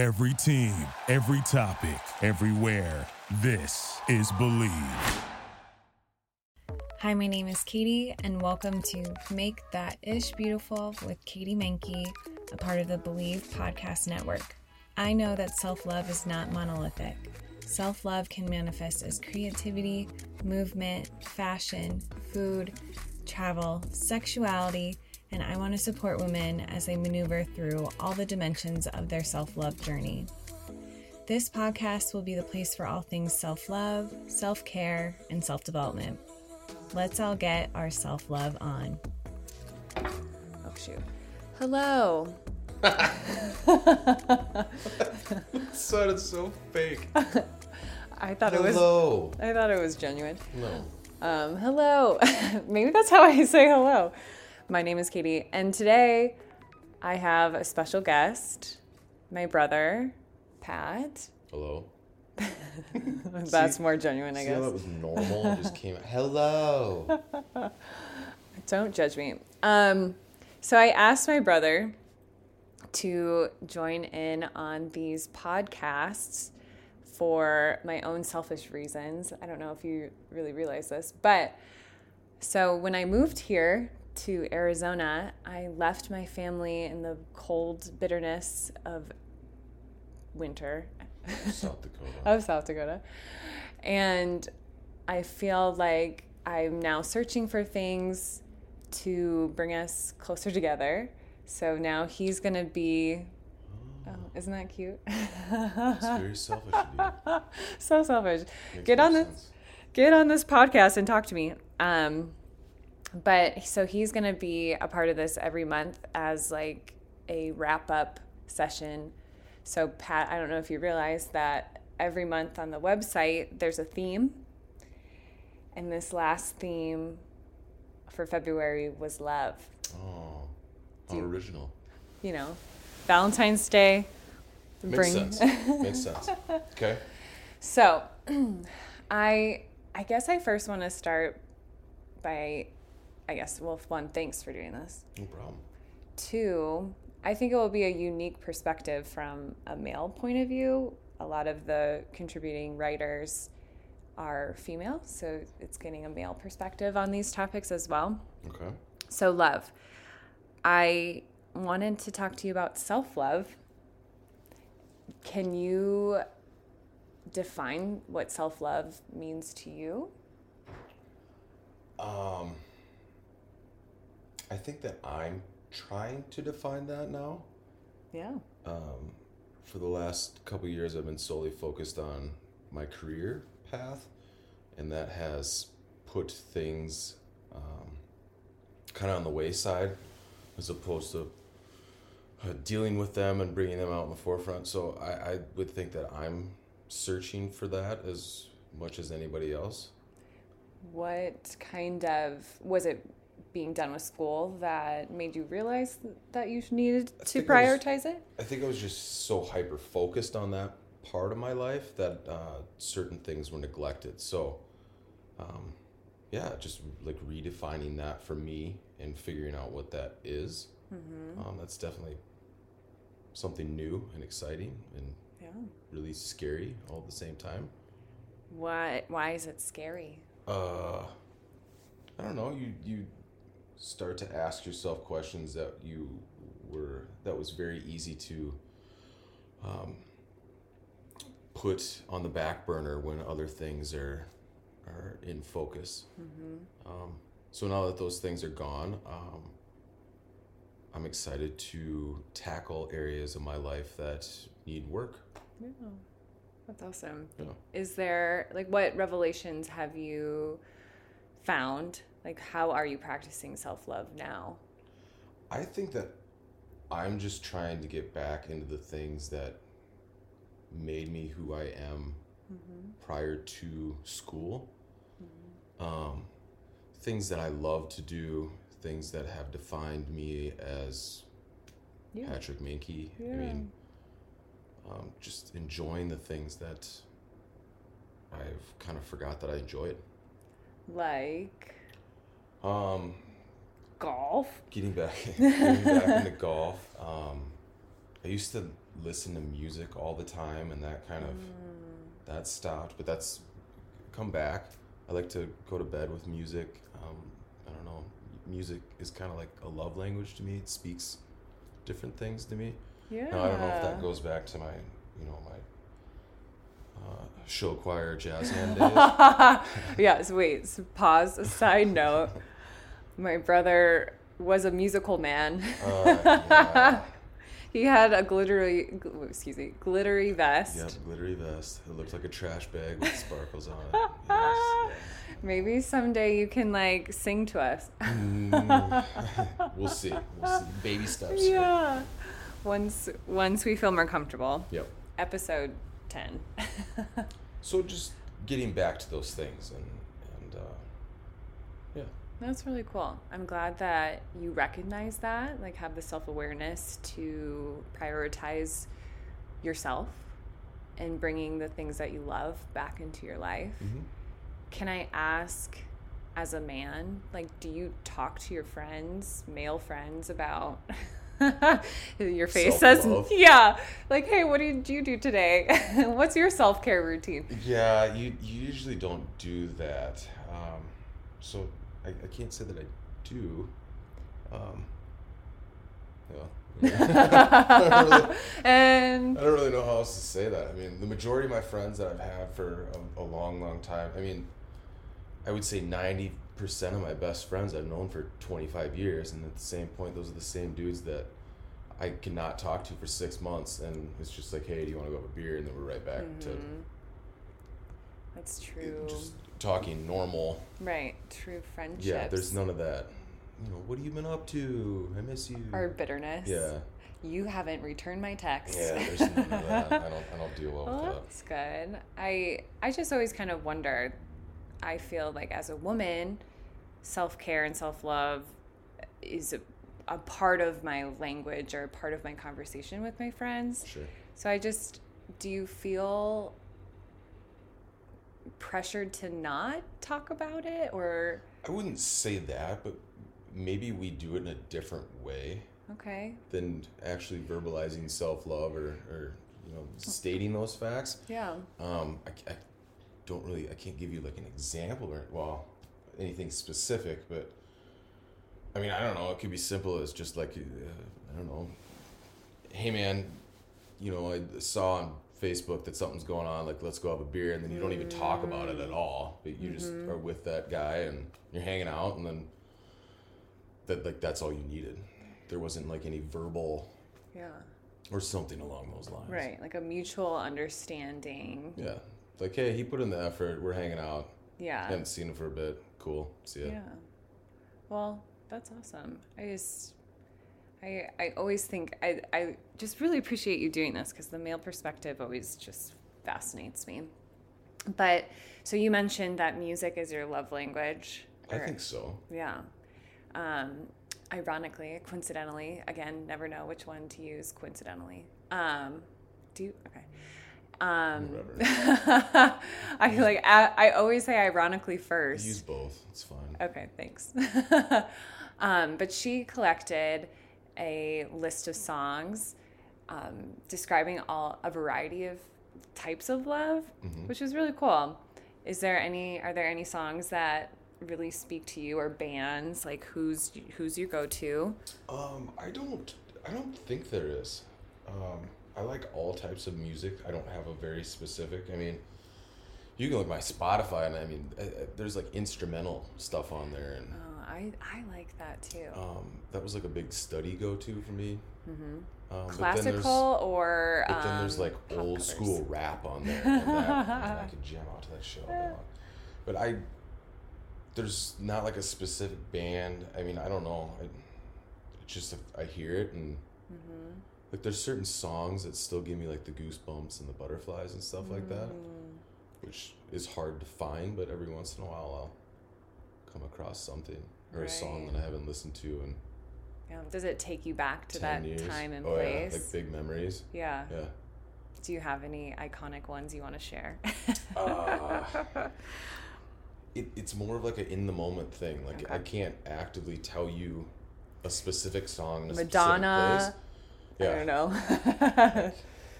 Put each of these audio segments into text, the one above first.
Every team, every topic, everywhere. This is Bleav. Hi, my name is Katie, and welcome to Make That Ish Beautiful with Katie Menke, a part of the Bleav Podcast Network. I know that self love is not monolithic. Self love can manifest as creativity, movement, fashion, food, travel, sexuality, and I want to support women as they maneuver through all the dimensions of their self love journey. This podcast will be the place for all things self love, self care, and self development. Let's all get our self love on. Oh, shoot. Hello. sounded so fake. I thought Hello. it was. Hello. I thought it was genuine. No. Um, hello. Maybe that's how I say hello. My name is Katie, and today I have a special guest, my brother, Pat. Hello. That's See- more genuine, I See how guess. that was normal? It just came out. Hello. Don't judge me. Um, so I asked my brother to join in on these podcasts for my own selfish reasons. I don't know if you really realize this, but so when I moved here to Arizona, I left my family in the cold bitterness of winter South Dakota. of South Dakota. And I feel like I'm now searching for things to bring us closer together. So now he's going to be. Oh, isn't that cute? It's very selfish of you. so selfish. Makes Get on this sense. get on this podcast and talk to me. Um, but so he's going to be a part of this every month as like a wrap up session. So, Pat, I don't know if you realize that every month on the website there's a theme. And this last theme for February was love. Oh, how you- original. You know, Valentine's Day. Makes sense. Makes sense. Okay. So, I I guess I first want to start by I guess well one thanks for doing this. No problem. Two, I think it will be a unique perspective from a male point of view. A lot of the contributing writers are female, so it's getting a male perspective on these topics as well. Okay. So, love. I wanted to talk to you about self love. Can you define what self love means to you? Um, I think that I'm trying to define that now. Yeah. Um, for the last couple years, I've been solely focused on my career path, and that has put things um, kind of on the wayside as opposed to uh, dealing with them and bringing them out in the forefront. So I, I would think that I'm searching for that as much as anybody else. What kind of was it being done with school that made you realize that you needed to think it was- prioritize it? I think I was just so hyper focused on that part of my life that uh, certain things were neglected. So, um, yeah, just like redefining that for me and figuring out what that is. Um, that's definitely something new and exciting and Yeah. really scary all at the same time. Why? Why is it scary? Uh, I don't know. You you start to ask yourself questions that you were that was very easy to um, put on the back burner when other things are are in focus. Um, so now that those things are gone, um, I'm excited to tackle areas of my life that need work. Yeah. That's awesome. Yeah. Is there like what revelations have you found? Like how are you practicing self-love now? I think that I'm just trying to get back into the things that made me who I am prior to school. Um, things that I love to do, things that have defined me as Yeah. Patrick Minky. I mean, um, just enjoying the things that I've kind of forgot that I enjoyed. Like Um, golf? getting back getting back into golf. Um, I used to listen to music all the time, and that kind of Mm. that stopped. But that's come back. I like to go to bed with music. Um, I don't know. Music is kind of like a love language to me. It speaks different things to me. Yeah. Now I don't know if that goes back to my, you know, my uh, show choir jazz hand days. yes, wait, pause. Side note. My brother was a musical man. Uh, yeah. He had a glittery, gl- excuse me, glittery vest. Yep, glittery vest. It looked like a trash bag with sparkles on it. Yes, Maybe someday you can like sing to us. Mm, we'll see. We'll see. Baby steps. yeah. Once once we feel more comfortable. Yep. Episode 10. So just getting back to those things and and uh, yeah. That's really cool. I'm glad that you recognize that, like have the self-awareness to prioritize yourself and bringing the things that you love back into your life. Mhm. Can I ask as a man, like do you talk to your friends, male friends about your face says Self-love. yeah, like hey, what did you do today? What's your self-care routine? Yeah, you, you usually don't do that. Um, so I, I can't say that I do. Um, yeah. I, don't really, and I don't really know how else to say that. I mean, the majority of my friends that I've had for a, a long, long time, I mean, I would say 90% of my best friends I've known for 25 years. And at the same point, those are the same dudes that I cannot talk to for six months. And it's just like, hey, do you want to go have a beer? And then we're right back to that's true. just talking normal. Right, true friendships. Yeah, there's none of that. You know, what have you been up to? I miss you. or bitterness. yeah, You haven't returned my text. yeah. There's none of that. I don't. I don't deal well Well, with that. that's good. I I just always kind of wonder. I feel like as a woman, self care and self love is a, a part of my language or a part of my conversation with my friends. Sure. So I just do you feel pressured to not talk about it or I wouldn't say that, but maybe we do it in a different way okay than actually verbalizing self love or, or you know stating those facts. yeah Um, I, I don't really. I can't give you like an example or well anything specific, but I mean I don't know. It could be simple as just like uh, I don't know. Hey man, you know I saw on Facebook that something's going on. Like let's go have a beer, and then you don't even talk about it at all. But you just mm-hmm. are with that guy and you're hanging out, and then that like that's all you needed. There wasn't like any verbal yeah or something along those lines. right like a mutual understanding Yeah. Like, hey, he put in the effort. We're hanging out. yeah Haven't seen him for a bit. Cool. See ya. Yeah. Well, that's awesome. I just, I, I always think I, I just really appreciate you doing this because the male perspective always just fascinates me. But so you mentioned that music is your love language. I think so. Yeah. Um, ironically, coincidentally, again, never know which one to use coincidentally. Um, do you? Okay. Um. I like. I, I always say ironically first. Use both. It's fine. Okay, thanks. um, but she collected a list of songs um, describing all a variety of types of love, which is really cool. Is there any? Are there any songs that really speak to you, or bands like who's who's your go to? Um, I don't. I don't think there is. Um, I like all types of music. I don't have a very specific. I mean, you can look at my Spotify, and I mean, I, I, there's like instrumental stuff on there, and Oh, I I like that too. um, that was like a big study go to for me. Mm-hmm. Um, but Classical or But then there's um, like old covers? school rap on there, and, that, and I could jam out to that shit all day long. But I, there's not like a specific band. I mean, I don't know. I, it's just I hear it and Mm-hmm. like there's certain songs that still give me like the goosebumps and the butterflies and stuff like that, Mm. which is hard to find. But every once in a while, I'll come across something or a song that I haven't listened to and Yeah. Does it take you back to that years. time and oh place? yeah, like big memories. yeah. Yeah. Do you have any iconic ones you want to share? Uh, it, it's more of like an in the moment thing. Like I can't actively tell you a specific song a Madonna. specific place. I don't know.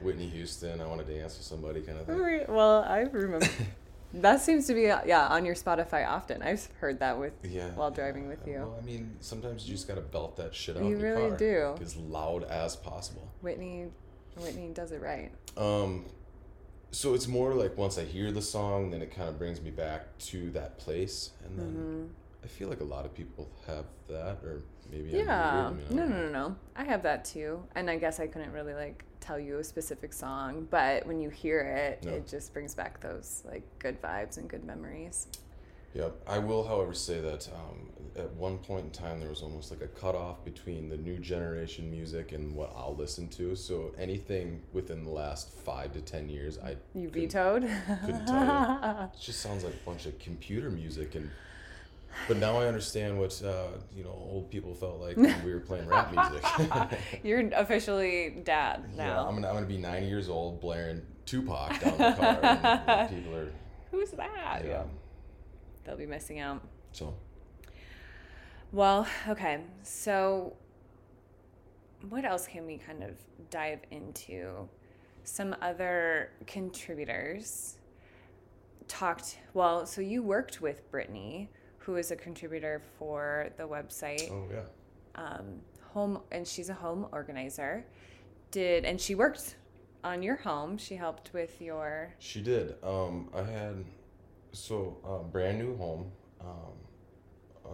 Whitney Houston, I want to dance with somebody kind of thing. well, I remember. that seems to be yeah on your Spotify often. I've heard that with Yeah. while driving with you. Well, I mean, sometimes you just gotta belt that shit out You really car do. as loud as possible. Whitney, Whitney does it right. Um, so it's more like once I hear the song, then it kind of brings me back to that place, and then Mm-hmm. I feel like a lot of people have that, or maybe I'm Yeah. weird, I mean, I No, no, no, no. I have that too. And I guess I couldn't really like tell you a specific song, but when you hear it, No. it just brings back those like good vibes and good memories. Yep. I will, however, say that um, at one point in time there was almost like a cutoff between the new generation music and what I'll listen to. So anything within the last five to ten years, I You couldn't- vetoed? couldn't tell you. It just sounds like a bunch of computer music and. But now I understand what uh, you know old people felt like when we were playing rap music. You're officially dad now. yeah. I'm gonna I'm gonna be 90 years old blaring Tupac down the car. and people are Who's that? yeah. They'll be missing out. So Well, okay. So, what else can we kind of dive into? Some other contributors talked. Well, so you worked with Brittany, who is a contributor for the website oh yeah. um, home, and she's a home organizer. Did and she worked on your home. She helped with your. She did. Um, I had so a brand new home, um,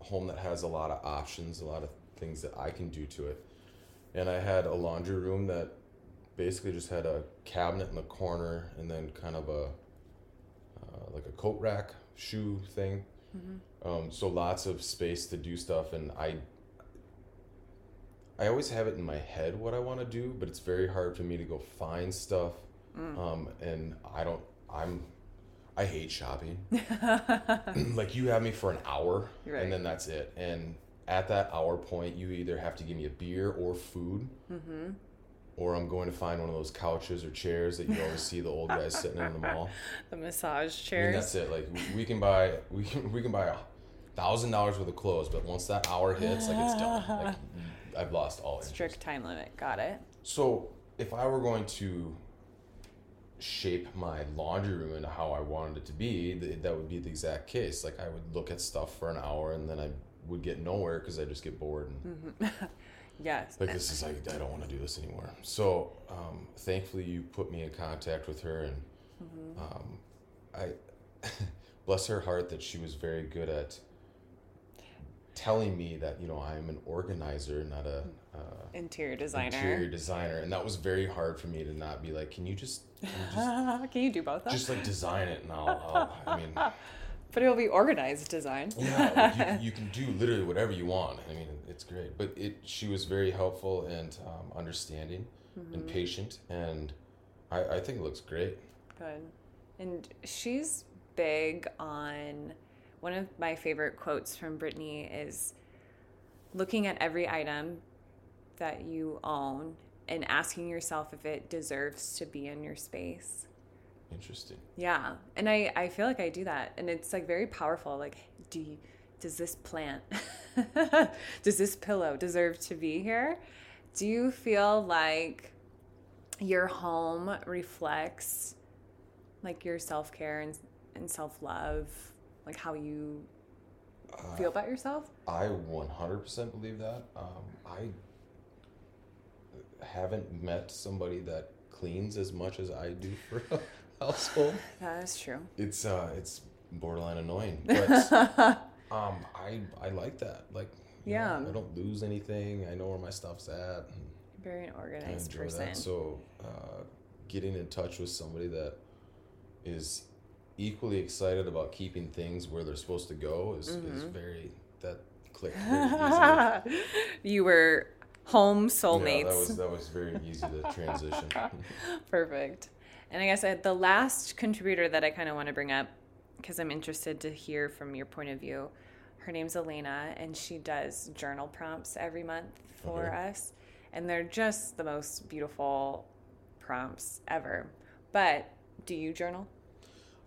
a home that has a lot of options, a lot of things that I can do to it, and I had a laundry room that basically just had a cabinet in the corner and then kind of a uh, like a coat rack shoe thing. Um, so lots of space to do stuff, and I I always have it in my head what I want to do, but it's very hard for me to go find stuff. Um, and I don't. I'm. I hate shopping. like you have me for an hour, Right. and then that's it. And at that hour point, you either have to give me a beer or food, or I'm going to find one of those couches or chairs that you always see the old guys sitting in the mall. The massage I mean, that's it. Like we- can buy we can we can buy a thousand dollars worth of clothes, but once that hour hits, like it's done. Like I've lost all interest. Strict time limit. Got it. So if I were going to shape my laundry room into how I wanted it to be, th- that would be the exact case. Like I would look at stuff for an hour and then I would get nowhere because I just get bored and mm-hmm. Yes. like this is like I don't want to do this anymore. So um, thankfully you put me in contact with her and um, I bless her heart that she was very good at telling me that you know I'm an organizer, not a uh, Interior designer. interior designer, and that was very hard for me to not be like, can you just can you just, Can you do both? just like design it and I'll, I'll I mean. but it'll be organized design. Yeah, you, you can do literally whatever you want. I mean, it's great. But it, she was very helpful and um, understanding and patient, and I, I think it looks great. Good. And she's big on one of my favorite quotes from Brittany is looking at every item that you own and asking yourself if it deserves to be in your space. Interesting. Yeah. And I, I feel like I do that. And it's like very powerful. Like, do you, does this plant, does this pillow deserve to be here? Do you feel like your home reflects like your self care and, and self love, like how you feel about yourself? I 100% believe that. Um, I haven't met somebody that cleans as much as I do for household. That is true. It's uh, it's borderline annoying, but um, I I like that. Like, you know, Yeah. I don't lose anything. I know where my stuff's at. Very an organized enjoy person. that. So, uh, getting in touch with somebody that is equally excited about keeping things where they're supposed to go is, is Mm-hmm. very that clicked very you were home soulmates. Yeah, that was that was very easy to transition. Perfect. And I guess I, the last contributor that I kind of want to bring up, because I'm interested to hear from your point of view, her name's Elena, and she does journal prompts every month for us. And they're just the most beautiful prompts ever. But do you journal?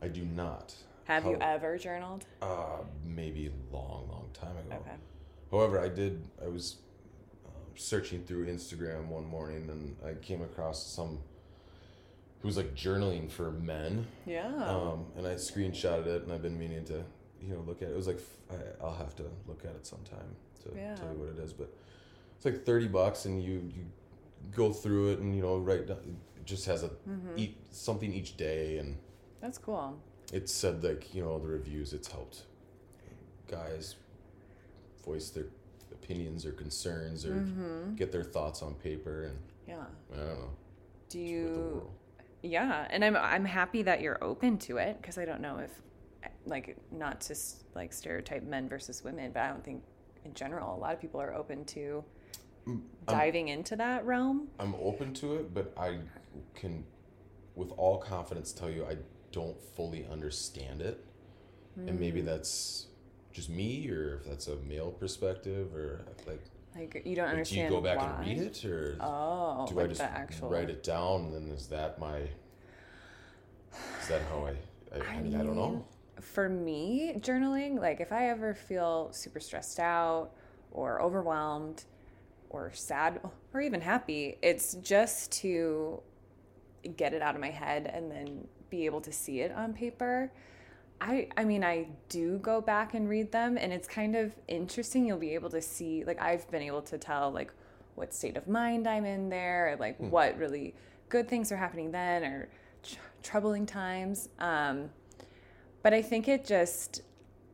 I do not. Have you ever journaled? Uh, maybe a long, long time ago. Okay. However, I did. I was um, searching through Instagram one morning and I came across some who was like journaling for men. Yeah. Um, and I screenshotted it and I've been meaning to, you know, look at it. It was like, I, will have to look at it sometime to Yeah. tell you what it is. But it's like 30 bucks and you, you go through it and, you know, write down, it just has a, Mm-hmm. eat something each day. And That's cool. it said like, you know, the reviews, it's helped guys voice their opinions or concerns or Mm-hmm. get their thoughts on paper. And Yeah. I don't know. Do you? Yeah, and I'm I'm happy that you're open to it because I don't know if like not to like stereotype men versus women, but I don't think in general a lot of people are open to diving into that realm. I'm open to it, but I can, with all confidence, tell you I don't fully understand it, and maybe Hmm. that's just me, or if that's a male perspective, or like, Like you don't like, do you go back why. and read it, or Oh, do like I just actual write it down? And then is that my? Is that how I? I, I mean, I don't know. For me, journaling, like if I ever feel super stressed out or overwhelmed or sad or even happy, it's just to get it out of my head and then be able to see it on paper. I I mean I do go back and read them and it's kind of interesting you'll be able to see like I've been able to tell like what state of mind I'm in there or like what really good things are happening then or tr- troubling times um but I think it just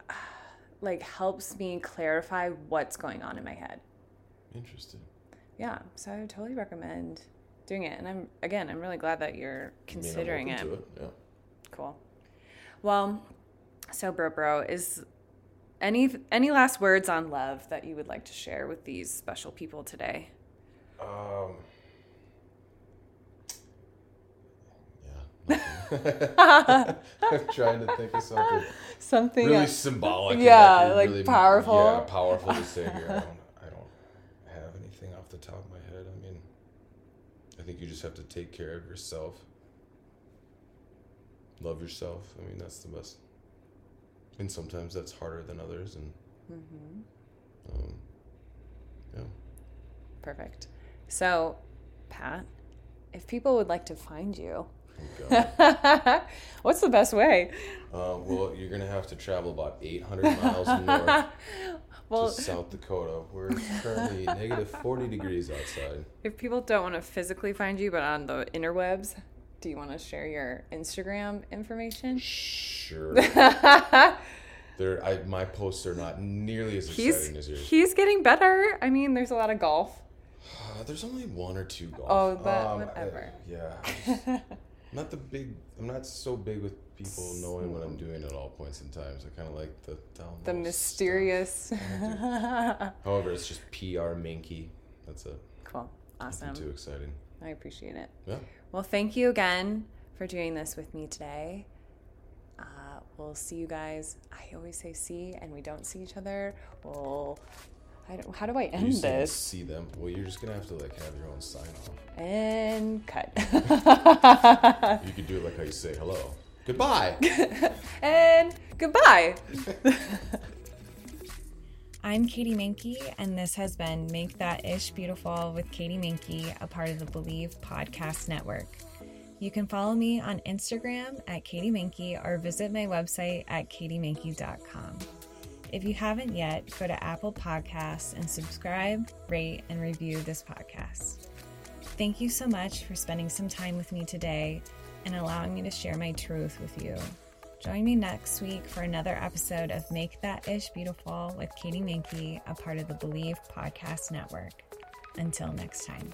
like helps me clarify what's going on in my head. Interesting. Yeah, so I would totally recommend doing it and I'm again I'm really glad that you're I mean, considering it. it. Yeah. Cool. Well, so bro bro is any any last words on love that you would like to share with these special people today? Um. Yeah. I'm trying to think of something Something really symbolic. Yeah, like really- powerful. Yeah, powerful to say here. I don't, I don't have anything off the top of my head. I mean, I think you just have to take care of yourself. Love yourself. I mean, that's the best. And sometimes that's harder than others, and Mm-hmm. um, yeah. perfect. So, Pat, if people would like to find you, Oh, what's the best way? Uh, well, you're gonna have to travel about 800 miles north Well, to South Dakota. We're currently negative 40 degrees outside. if people don't want to physically find you, but on the interwebs, do you want to share your Instagram information? Sure. There, I my posts are not nearly as He's exciting as yours. he's getting better. I mean, there's a lot of golf. Uh, there's only one or two golf. Oh, that- I- whatever. yeah. I just- I'm not the big. I'm not so big with people knowing what I'm doing at all points in times. I kind of like the The mysterious. However, it's just PR Minky. That's it. cool. Nothing Awesome. too exciting. I appreciate it. Yeah. Well, thank you again for doing this with me today. Uh, we'll see you guys. I always say see, and we don't see each other. Well, I don't, how do I end saying this? See them. Well, you're just gonna have to like have your own sign off. And cut. You could do it like how you say hello. Goodbye. and goodbye. I'm Katie Mankey, and this has been Make That Ish Beautiful with Katie Mankey, a part of the Bleav Podcast Network. You can follow me on Instagram at Katie Mankey or visit my website at katiemankey.com. If you haven't yet, go to Apple Podcasts and subscribe, rate, and review this podcast. Thank you so much for spending some time with me today and allowing me to share my truth with you. Join me next week for another episode of Make That Ish Beautiful with Katie Mankey, a part of the Bleav Podcast Network. Until next time.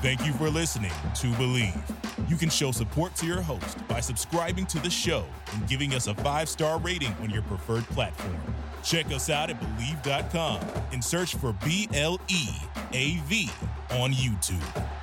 Thank you for listening to Bleav. You can show support to your host by subscribing to the show and giving us a five star rating on your preferred platform. Check us out at Bleav.com and search for B L E A V on YouTube.